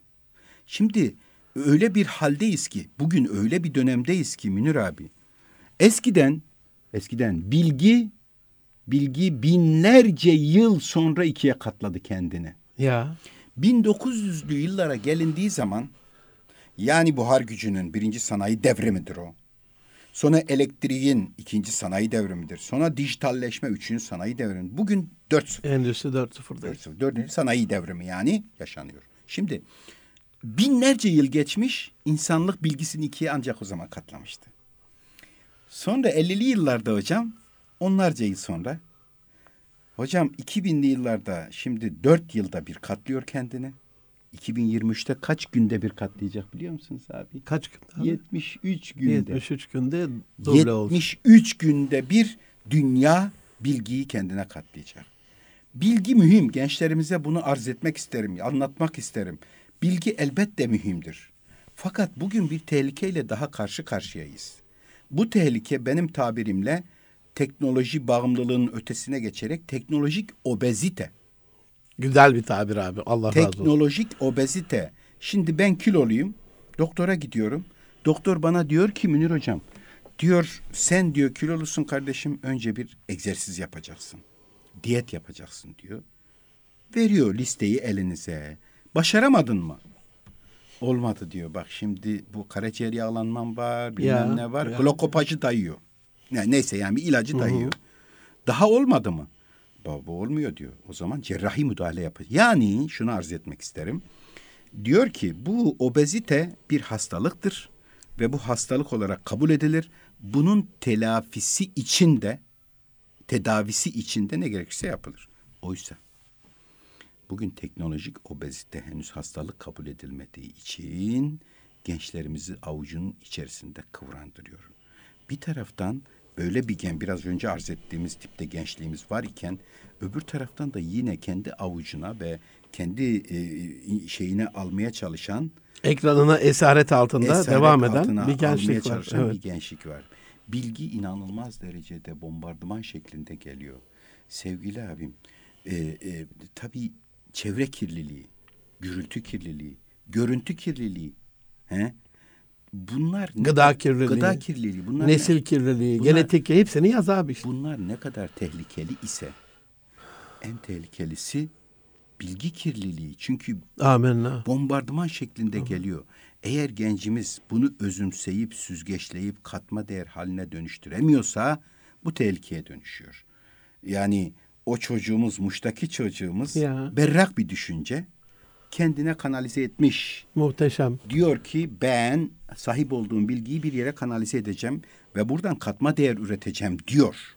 Şimdi öyle bir haldeyiz ki, bugün öyle bir dönemdeyiz ki Münir abi. Eskiden, eskiden bilgi, bilgi binlerce yıl sonra ikiye katladı kendini. Ya. 1900'lü yıllara gelindiği zaman yani buhar gücünün birinci sanayi devrimidir o. Sonra elektriğin ikinci sanayi devrimidir. Sonra dijitalleşme üçüncü sanayi devrimi. Bugün 4 Endüstri 4.0'dayız. dördüncü sanayi devrimi yani yaşanıyor. Şimdi binlerce yıl geçmiş insanlık bilgisini ikiye ancak o zaman katlamıştı. Sonra 50'li yıllarda hocam onlarca yıl sonra hocam 2000'li yıllarda şimdi 4 yılda bir katlıyor kendini. 2023'te kaç günde bir katlayacak biliyor musunuz abi? Kaç gün? abi? 73 günde. 73 günde olacak. 73 günde bir dünya bilgiyi kendine katlayacak. Bilgi mühim. Gençlerimize bunu arz etmek isterim, anlatmak isterim. Bilgi elbette mühimdir. Fakat bugün bir tehlikeyle daha karşı karşıyayız. Bu tehlike benim tabirimle teknoloji bağımlılığının ötesine geçerek teknolojik obezite. Güzel bir tabir abi. Allah razı olsun. Teknolojik obezite. Şimdi ben kiloluyum. Doktora gidiyorum. Doktor bana diyor ki Münir hocam Diyor sen diyor kilolusun kardeşim önce bir egzersiz yapacaksın. Diyet yapacaksın diyor. Veriyor listeyi elinize. Başaramadın mı? Olmadı diyor. Bak şimdi bu karaciğer yağlanmam var, bilmem Ya, ne var. ya. Glokopajı dayıyor. Yani neyse yani bir ilacı dayıyor. Daha olmadı mı? Baba olmuyor diyor. O zaman cerrahi müdahale yapacak. Yani şunu arz etmek isterim. Diyor ki bu obezite bir hastalıktır ve bu hastalık olarak kabul edilir. Bunun telafisi için de tedavisi için de ne gerekirse yapılır. Oysa bugün teknolojik obezite henüz hastalık kabul edilmediği için gençlerimizi avucunun içerisinde kıvrandırıyor. Bir taraftan böyle bir gen biraz önce arz ettiğimiz tipte gençliğimiz var iken öbür taraftan da yine kendi avucuna ve kendi e, şeyine almaya çalışan Ekranına esaret altında esaret devam eden bir gençlik var. Evet. bir gençlik var. Bilgi inanılmaz derecede bombardıman şeklinde geliyor. Sevgili abim, e, e, tabii çevre kirliliği, gürültü kirliliği, görüntü kirliliği, he? Bunlar ne- Gıda kirliliği, gıda kirliliği, bunlar Nesil ne- kirliliği, bunlar- genetik hepsini yaz abi işte. Bunlar ne kadar tehlikeli ise en tehlikelisi bilgi kirliliği. Çünkü Amenna. bombardıman şeklinde geliyor. Eğer gencimiz bunu özümseyip, süzgeçleyip katma değer haline dönüştüremiyorsa bu tehlikeye dönüşüyor. Yani o çocuğumuz, Muş'taki çocuğumuz Ya. berrak bir düşünce kendine kanalize etmiş. Muhteşem. Diyor ki ben sahip olduğum bilgiyi bir yere kanalize edeceğim ve buradan katma değer üreteceğim diyor.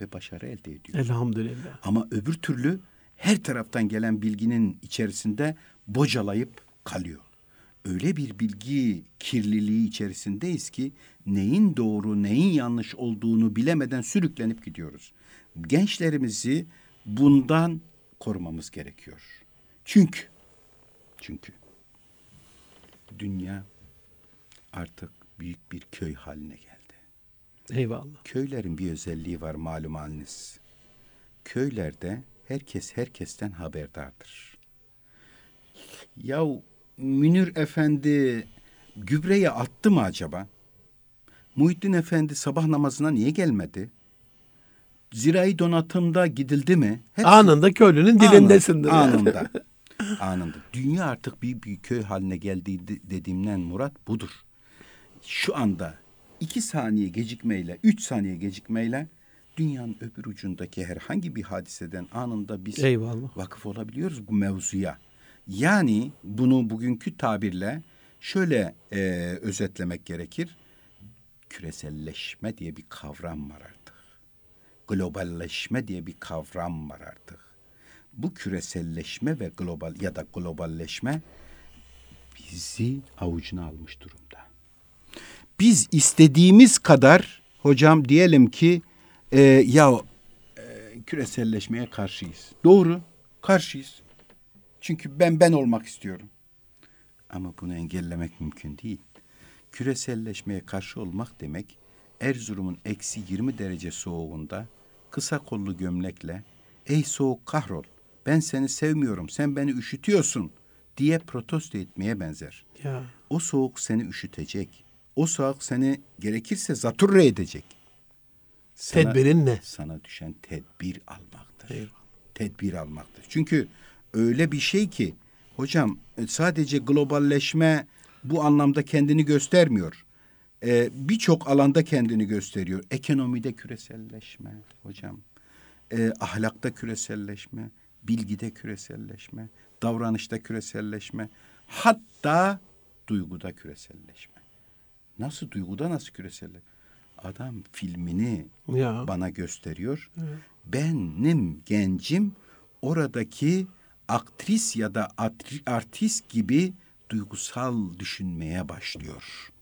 Ve başarı elde ediyor. Elhamdülillah. Ama öbür türlü her taraftan gelen bilginin içerisinde bocalayıp kalıyor. Öyle bir bilgi kirliliği içerisindeyiz ki neyin doğru, neyin yanlış olduğunu bilemeden sürüklenip gidiyoruz. Gençlerimizi bundan korumamız gerekiyor. Çünkü çünkü dünya artık büyük bir köy haline geldi. Eyvallah. Köylerin bir özelliği var malum haliniz. Köylerde herkes herkesten haberdardır. Yahu Münir Efendi gübreye attı mı acaba? Muhittin Efendi sabah namazına niye gelmedi? Zirai donatımda gidildi mi? Hepsi- Anında köylünün dilindesindir. Anında. Anında. (laughs) (laughs) Dünya artık bir, bir köy haline geldiği de- dediğimden Murat budur. Şu anda iki saniye gecikmeyle, üç saniye gecikmeyle dünyanın öbür ucundaki herhangi bir hadiseden anında biz Eyvallah. vakıf olabiliyoruz bu mevzuya. Yani bunu bugünkü tabirle şöyle e, özetlemek gerekir. Küreselleşme diye bir kavram var artık. Globalleşme diye bir kavram var artık. Bu küreselleşme ve global ya da globalleşme bizi avucuna almış durumda. Biz istediğimiz kadar hocam diyelim ki e, ya e, küreselleşmeye karşıyız. Doğru, karşıyız. Çünkü ben ben olmak istiyorum. Ama bunu engellemek mümkün değil. Küreselleşmeye karşı olmak demek Erzurum'un eksi 20 derece soğuğunda kısa kollu gömlekle ey soğuk kahrol ben seni sevmiyorum sen beni üşütüyorsun diye protesto etmeye benzer. Ya. O soğuk seni üşütecek. O soğuk seni gerekirse zatürre edecek. Sana- Tedbirin ne? Sana düşen tedbir almaktır. Eyvallah. Tedbir almaktır. Çünkü öyle bir şey ki hocam e, sadece globalleşme bu anlamda kendini göstermiyor. Ee, Birçok alanda kendini gösteriyor. Ekonomide küreselleşme hocam. Ee, ahlakta küreselleşme, bilgide küreselleşme, davranışta küreselleşme, hatta duyguda küreselleşme. Nasıl duyguda nasıl küreselleşme? Adam filmini Ya. bana gösteriyor. Benim gencim oradaki aktris ya da artist gibi duygusal düşünmeye başlıyor.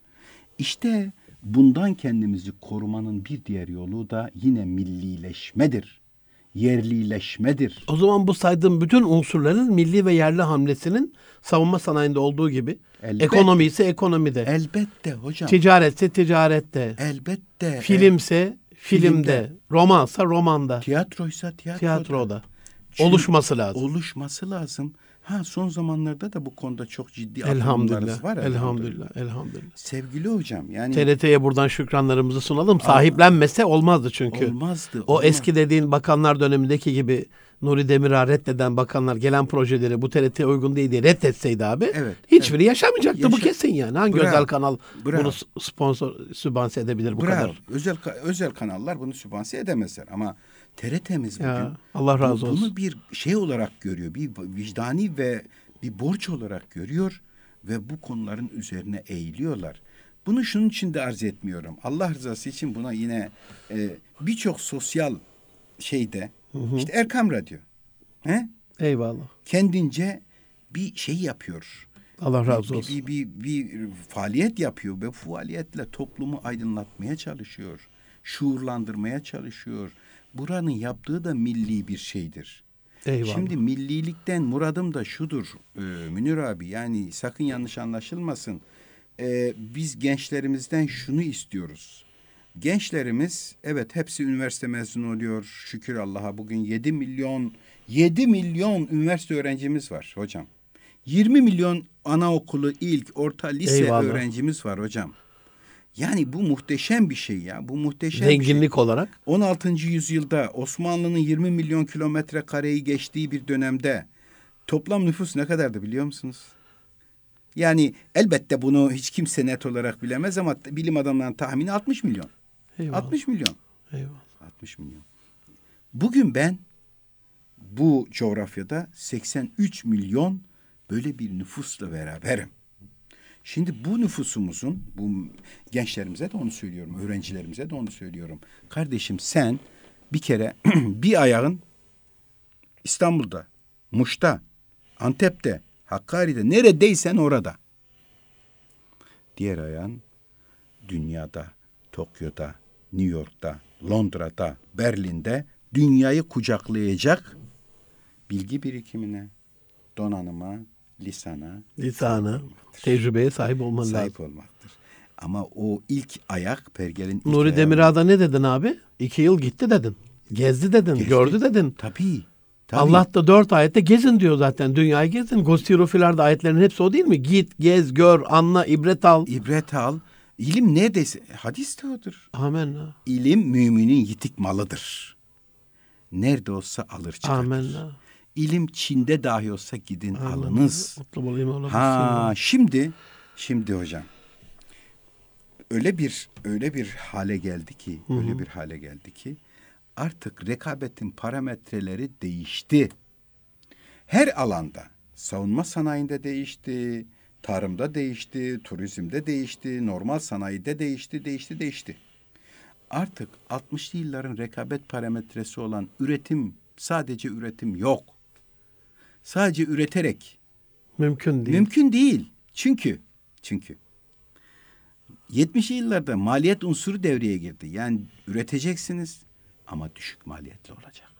İşte bundan kendimizi korumanın bir diğer yolu da yine millileşmedir. Yerlileşmedir. O zaman bu saydığım bütün unsurların milli ve yerli hamlesinin savunma sanayinde olduğu gibi Elbette. ekonomi ise ekonomide, Elbette hocam. ticaretse ticarette, elbette. filmse filmde, filmde. romansa romanda, Tiyatroysa tiyatroda. tiyatroda Çünkü oluşması lazım. Oluşması lazım. Ha son zamanlarda da bu konuda çok ciddi Elhamdülillah. var. Elhamdülillah. Elhamdülillah. Sevgili hocam yani TRT'ye buradan şükranlarımızı sunalım. Sahiplenmese olmazdı çünkü. olmazdı. O olmaz. eski dediğin bakanlar dönemindeki gibi Nuri Demirağ reddeden bakanlar gelen projeleri bu TRT'ye uygun değil diye reddetseydi abi Evet, hiçbiri yaşamayacaktı bu Yaşa- kesin yani. Hangi Bravo, özel kanal bravo. bunu sponsor sübvanse edebilir bu Bravo. kadar? Özel özel kanallar bunu sübvanse edemezler ama TRT'miz bugün Ya, Allah razı olsun. bunu bir şey olarak görüyor. Bir vicdani ve bir borç olarak görüyor ve bu konuların üzerine eğiliyorlar. Bunu şunun için de arz etmiyorum. Allah rızası için buna yine e, birçok sosyal şeyde işte Erkam Radyo he? Eyvallah. kendince bir şey yapıyor. Allah razı Bir- olsun. Bir, bir, bir, faaliyet yapıyor ve bu faaliyetle toplumu aydınlatmaya çalışıyor. Şuurlandırmaya çalışıyor. Buranın yaptığı da milli bir şeydir. Eyvallah. Şimdi millilikten muradım da şudur e, Münir abi yani sakın yanlış anlaşılmasın. E, biz gençlerimizden şunu istiyoruz. Gençlerimiz evet hepsi üniversite mezunu oluyor şükür Allah'a bugün 7 milyon 7 milyon üniversite öğrencimiz var hocam. 20 milyon anaokulu ilk orta lise Eyvallah. öğrencimiz var hocam. Yani bu muhteşem bir şey ya. Bu muhteşem bir şey. Zenginlik olarak 16. yüzyılda Osmanlı'nın 20 milyon kilometre kareyi geçtiği bir dönemde toplam nüfus ne kadardı biliyor musunuz? Yani elbette bunu hiç kimse net olarak bilemez ama bilim adamlarının tahmini 60 milyon. eyvallah. 60 milyon. Eyvallah. 60 milyon. Bugün ben bu coğrafyada 83 milyon böyle bir nüfusla beraberim. Şimdi bu nüfusumuzun, bu gençlerimize de onu söylüyorum, öğrencilerimize de onu söylüyorum. Kardeşim sen bir kere (clears throat) bir ayağın İstanbul'da, Muş'ta, Antep'te, Hakkari'de, neredeysen orada. Diğer ayağın dünyada, Tokyo'da, New York'ta, Londra'da, Berlin'de dünyayı kucaklayacak bilgi birikimine, donanıma, lisana Lisana, tecrübeye sahip olman lazım. sahip olmaktır. Ama o ilk ayak pergelin ilk Nuri Demirağ'da ne dedin abi? İki yıl gitti dedin. Gezdi dedin. Gezdi. Gördü dedin. Tabii. tabii. Allah da dört ayette gezin diyor zaten. Dünyayı gezin. Gostirofilarda ayetlerin hepsi o değil mi? Git, gez, gör, anla, ibret al. ibret al. İlim neredeyse hadis de odur. Amenna. İlim müminin yitik malıdır. Nerede olsa alır çıkartır. Amenna. İlim Çin'de dahi olsa gidin alınız. Olayım ola Ha şimdi şimdi hocam öyle bir öyle bir hale geldi ki öyle bir hale geldi ki artık rekabetin parametreleri değişti. Her alanda savunma sanayinde değişti, tarımda değişti, turizmde değişti, normal sanayide değişti, değişti, değişti. Artık 60'lı yılların rekabet parametresi olan üretim sadece üretim yok. Sadece üreterek Mümkün değil. Mümkün değil. Çünkü çünkü 70'li yıllarda maliyet unsuru devreye girdi. Yani üreteceksiniz ama düşük maliyetli olacak.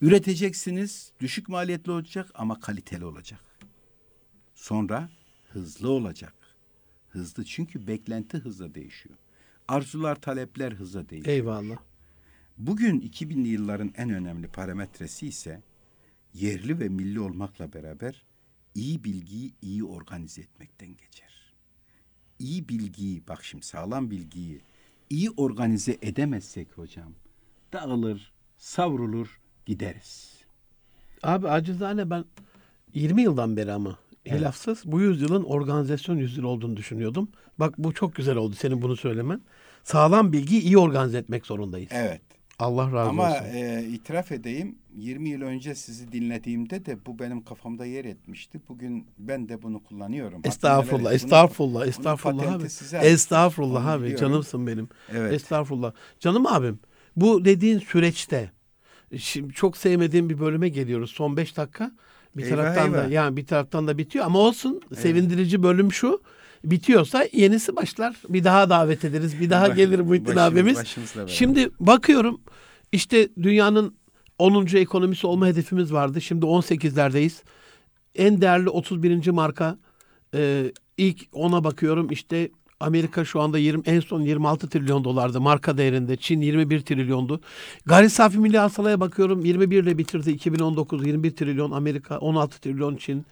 Üreteceksiniz, düşük maliyetli olacak ama kaliteli olacak. Sonra hızlı olacak. Hızlı çünkü beklenti hızla değişiyor. Arzular, talepler hızla değişiyor. Eyvallah. Bugün 2000'li yılların en önemli parametresi ise yerli ve milli olmakla beraber iyi bilgiyi iyi organize etmekten geçer. İyi bilgiyi, bak şimdi sağlam bilgiyi iyi organize edemezsek hocam dağılır, savrulur, gideriz. Abi acizane ben 20 yıldan beri ama hilafsız bu yüzyılın organizasyon yüzyılı olduğunu düşünüyordum. Bak bu çok güzel oldu senin bunu söylemen. Sağlam bilgiyi iyi organize etmek zorundayız. Evet. Allah razı Ama olsun. e, itiraf edeyim 20 yıl önce sizi dinlediğimde de bu benim kafamda yer etmişti. Bugün ben de bunu kullanıyorum. Hatta Estağfurullah, neler- estağfurullah, bunun estağfurullah patenti abi. Estağfurullah abi, biliyorum. canımsın benim. Evet. Estağfurullah. Canım abim, bu dediğin süreçte şimdi çok sevmediğim bir bölüme geliyoruz. Son beş dakika. Bir Eyvah, taraftan da eyvah. yani bir taraftan da bitiyor ama olsun. Sevindirici bölüm şu. Bitiyorsa yenisi başlar. Bir daha davet ederiz. Bir daha gelir Muhittin başımız- abimiz. Şimdi bakıyorum işte dünyanın 10. ekonomisi olma hedefimiz vardı. Şimdi 18'lerdeyiz. En değerli 31. marka e, ilk ona bakıyorum işte Amerika şu anda 20, en son 26 trilyon dolardı marka değerinde. Çin 21 trilyondu. Gayri safi milli hasılaya bakıyorum 21 ile bitirdi 2019 21 trilyon Amerika 16 trilyon Çin.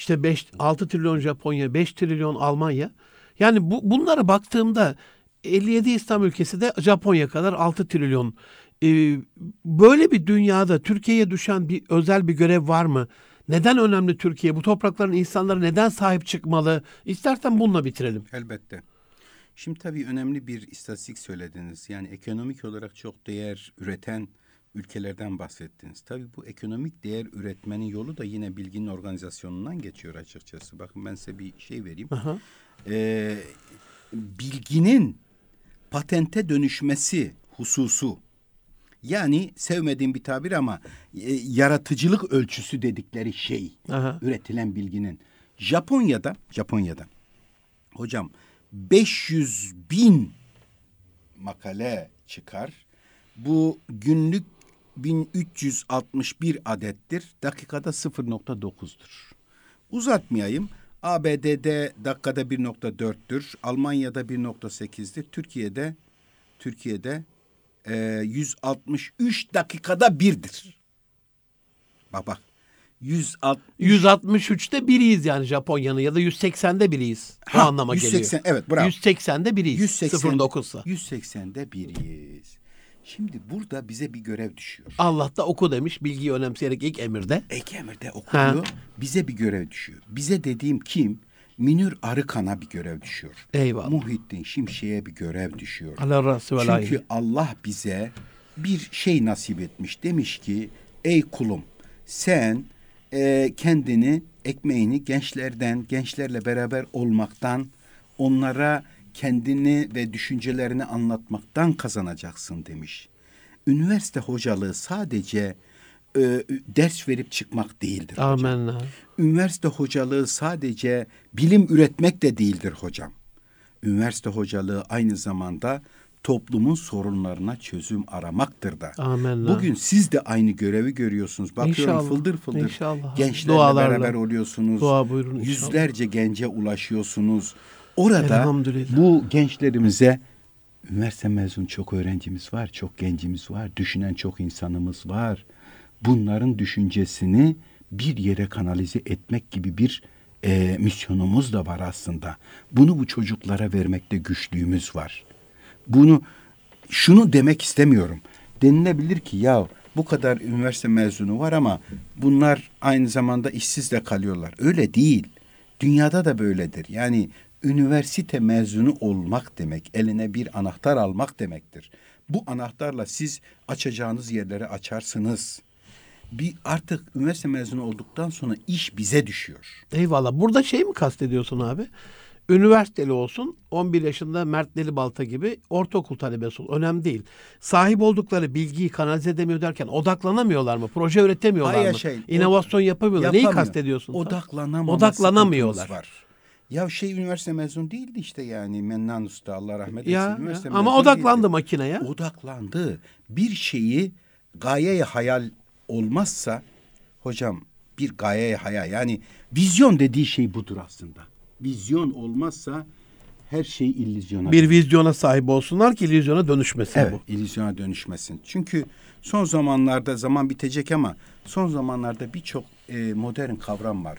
İşte 5 6 trilyon Japonya, 5 trilyon Almanya. Yani bu bunlara baktığımda 57 İslam ülkesi de Japonya kadar 6 trilyon. Ee, böyle bir dünyada Türkiye'ye düşen bir özel bir görev var mı? Neden önemli Türkiye? Bu toprakların insanları neden sahip çıkmalı? İstersen bununla bitirelim. Elbette. Şimdi tabii önemli bir istatistik söylediniz. Yani ekonomik olarak çok değer üreten ülkelerden bahsettiniz. Tabii bu ekonomik değer üretmenin yolu da yine bilginin organizasyonundan geçiyor açıkçası. Bakın ben size bir şey vereyim. Aha. Ee, bilginin patente dönüşmesi hususu yani sevmediğim bir tabir ama e, yaratıcılık ölçüsü dedikleri şey Aha. üretilen bilginin Japonya'da Japonya'da hocam 500 bin makale çıkar. Bu günlük 1361 adettir. Dakikada 0.9'dur. Uzatmayayım. ABD'de dakikada 1.4'tür. Almanya'da 1.8'dir. Türkiye'de Türkiye'de e, 163 dakikada birdir. Bak bak. 160 163'te biriyiz yani Japonya'nın ya da 180'de biriyiz. Bu Ha, anlama 180, geliyor. evet, bravo. 180'de biriyiz. 180 0.9'sa. 180'de biriyiz. Şimdi burada bize bir görev düşüyor. Allah da oku demiş bilgiyi önemseyerek ilk emirde. Ek emirde okuyor. Bize bir görev düşüyor. Bize dediğim kim? Minür Arıkan'a bir görev düşüyor. Eyvallah. Muhittin Şimşek'e bir görev düşüyor. Allah razı layık. Çünkü Allah bize bir şey nasip etmiş. Demiş ki ey kulum sen e, kendini ekmeğini gençlerden, gençlerle beraber olmaktan, onlara kendini ve düşüncelerini anlatmaktan kazanacaksın demiş. Üniversite hocalığı sadece e, ders verip çıkmak değildir. hocam. Amenna. Üniversite hocalığı sadece bilim üretmek de değildir hocam. Üniversite hocalığı aynı zamanda toplumun sorunlarına çözüm aramaktır da. Amenna. Bugün siz de aynı görevi görüyorsunuz. Bakıyorum İnşallah, fıldır fıldır inşallah. gençlerle Dualarla. beraber oluyorsunuz. Dua buyurun inşallah. Yüzlerce gence ulaşıyorsunuz. Orada bu gençlerimize üniversite mezun çok öğrencimiz var, çok gencimiz var, düşünen çok insanımız var. Bunların düşüncesini bir yere kanalize etmek gibi bir e, misyonumuz da var aslında. Bunu bu çocuklara vermekte güçlüğümüz var. Bunu şunu demek istemiyorum. Denilebilir ki ya bu kadar üniversite mezunu var ama bunlar aynı zamanda işsiz de kalıyorlar. Öyle değil. Dünyada da böyledir. Yani üniversite mezunu olmak demek, eline bir anahtar almak demektir. Bu anahtarla siz açacağınız yerleri açarsınız. Bir artık üniversite mezunu olduktan sonra iş bize düşüyor. Eyvallah. Burada şey mi kastediyorsun abi? Üniversiteli olsun, 11 yaşında Mert Delibalta gibi ortaokul talebesi ol. Önemli değil. Sahip oldukları bilgiyi kanalize edemiyor derken odaklanamıyorlar mı? Proje üretemiyorlar Hayır, mı? şey, İnovasyon yapamıyorlar. Neyi Yapamıyor. kastediyorsun? sen? Odaklanamama Odaklanamıyorlar. Var. Ya şey üniversite mezunu değildi işte yani Mennan Usta Allah rahmet eylesin. Ya, üniversite ya. ama odaklandı değildi. makineye. Odaklandı. Bir şeyi gayeye hayal olmazsa hocam bir gayeye hayal yani vizyon dediği şey budur aslında. Vizyon olmazsa her şey illüzyona Bir vizyona sahip olsunlar ki illüzyona dönüşmesin Evet, bu. illüzyona dönüşmesin. Çünkü son zamanlarda zaman bitecek ama son zamanlarda birçok e, modern kavram var.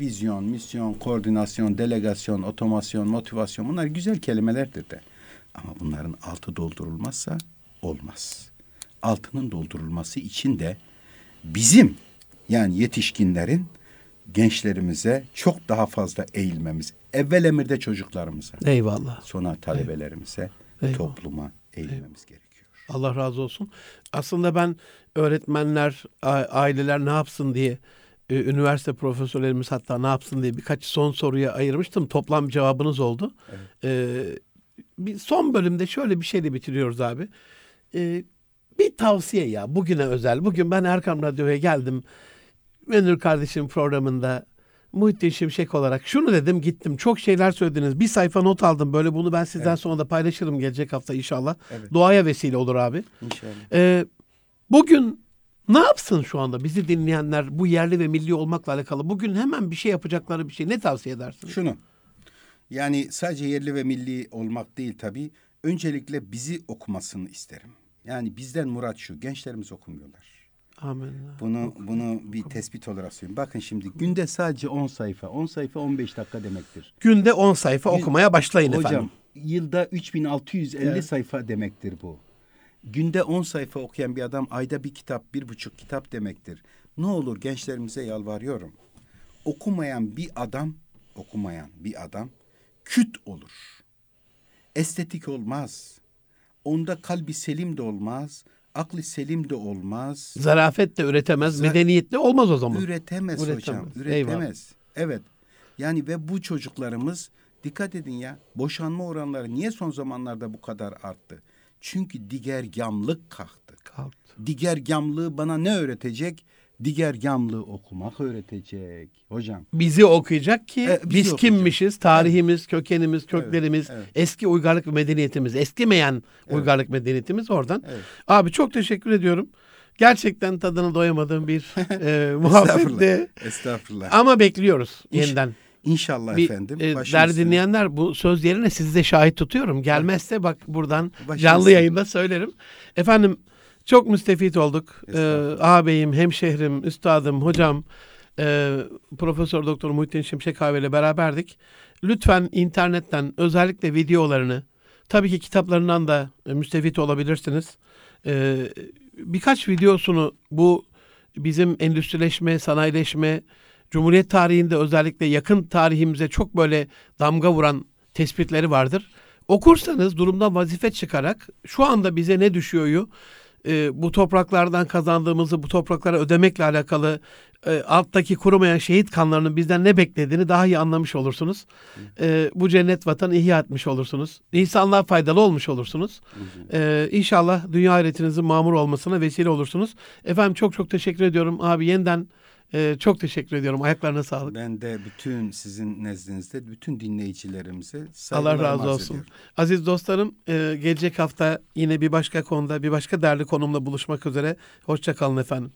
Vizyon, misyon, koordinasyon, delegasyon, otomasyon, motivasyon bunlar güzel kelimelerdir de. Ama bunların altı doldurulmazsa olmaz. Altının doldurulması için de bizim yani yetişkinlerin gençlerimize çok daha fazla eğilmemiz. Evvel emirde çocuklarımıza, Eyvallah. sonra talebelerimize, Eyvallah. topluma eğilmemiz gerekiyor. Allah razı olsun. Aslında ben öğretmenler, aileler ne yapsın diye e, üniversite profesörlerimiz hatta ne yapsın diye birkaç son soruya ayırmıştım. Toplam cevabınız oldu. E, bir son bölümde şöyle bir şeyle bitiriyoruz abi. E, bir tavsiye ya bugüne özel. Bugün ben Erkam Radyo'ya geldim. Münir kardeşim programında Muhittin Şimşek olarak şunu dedim gittim. Çok şeyler söylediniz. Bir sayfa not aldım. Böyle bunu ben sizden sonra da paylaşırım gelecek hafta inşallah. Evet. Duaya vesile olur abi. İnşallah. Ee, bugün ne yapsın şu anda bizi dinleyenler bu yerli ve milli olmakla alakalı? Bugün hemen bir şey yapacakları bir şey ne tavsiye edersin? Şunu. Yani sadece yerli ve milli olmak değil tabii. Öncelikle bizi okumasını isterim. Yani bizden murat şu, gençlerimiz okumuyorlar. Amin. Bunu bunu bir tespit olarak söyleyeyim. Bakın şimdi günde sadece 10 sayfa, 10 sayfa 15 dakika demektir. Günde 10 sayfa Gün- okumaya başlayın Hocam efendim. yılda 3650 Evet. sayfa demektir bu. Günde 10 sayfa okuyan bir adam ayda bir kitap, bir buçuk kitap demektir. Ne olur gençlerimize yalvarıyorum. Okumayan bir adam, okumayan bir adam küt olur. Estetik olmaz. Onda kalbi selim de olmaz, aklı selim de olmaz. Zarafet de üretemez, Za- medeniyetli olmaz o zaman. Üretemez, Üretemez. hocam. Eyvallah. Üretemez. Evet. Yani ve bu çocuklarımız dikkat edin ya boşanma oranları niye son zamanlarda bu kadar arttı? Çünkü digergamlık kalktı. Kalktı. Digergamlığı bana ne öğretecek? Digergamlığı okumak öğretecek hocam. Bizi okuyacak ki Evet, bizi biz okuyacak. kimmişiz, tarihimiz, kökenimiz, köklerimiz, evet. eski uygarlık ve medeniyetimiz, eskimeyen uygarlık medeniyetimiz oradan. Evet. Abi çok teşekkür ediyorum. Gerçekten tadını doyamadığım bir (laughs) e, muhabbetti. Estağfurullah. Ama bekliyoruz yeniden. İnşallah Bir, efendim. e, üstüne. dinleyenler bu söz yerine sizi de şahit tutuyorum. Gelmezse bak buradan Başın canlı yayında söylerim. Efendim çok müstefit olduk. Ee, ağabeyim, hemşehrim, üstadım, hocam, e, Profesör Doktor Muhittin Şimşek abi ile beraberdik. Lütfen internetten özellikle videolarını, tabii ki kitaplarından da e, müstefit olabilirsiniz. Ee, birkaç videosunu bu bizim endüstrileşme, sanayileşme, Cumhuriyet tarihinde özellikle yakın tarihimize çok böyle damga vuran tespitleri vardır. Okursanız durumdan vazife çıkarak şu anda bize ne düşüyoryu e, bu topraklardan kazandığımızı bu topraklara ödemekle alakalı e, alttaki kurumayan şehit kanlarının bizden ne beklediğini daha iyi anlamış olursunuz. E, bu cennet vatanı ihya etmiş olursunuz. İnsanlığa faydalı olmuş olursunuz. E, inşallah dünya hayretinizin mamur olmasına vesile olursunuz. Efendim çok çok teşekkür ediyorum. Abi yeniden e, çok teşekkür ediyorum. Ayaklarına sağlık. Ben de bütün sizin nezdinizde bütün dinleyicilerimize Allah razı olsun. ediyorum. Aziz dostlarım, e, gelecek hafta yine bir başka konuda, bir başka değerli konumla buluşmak üzere. Hoşça kalın efendim.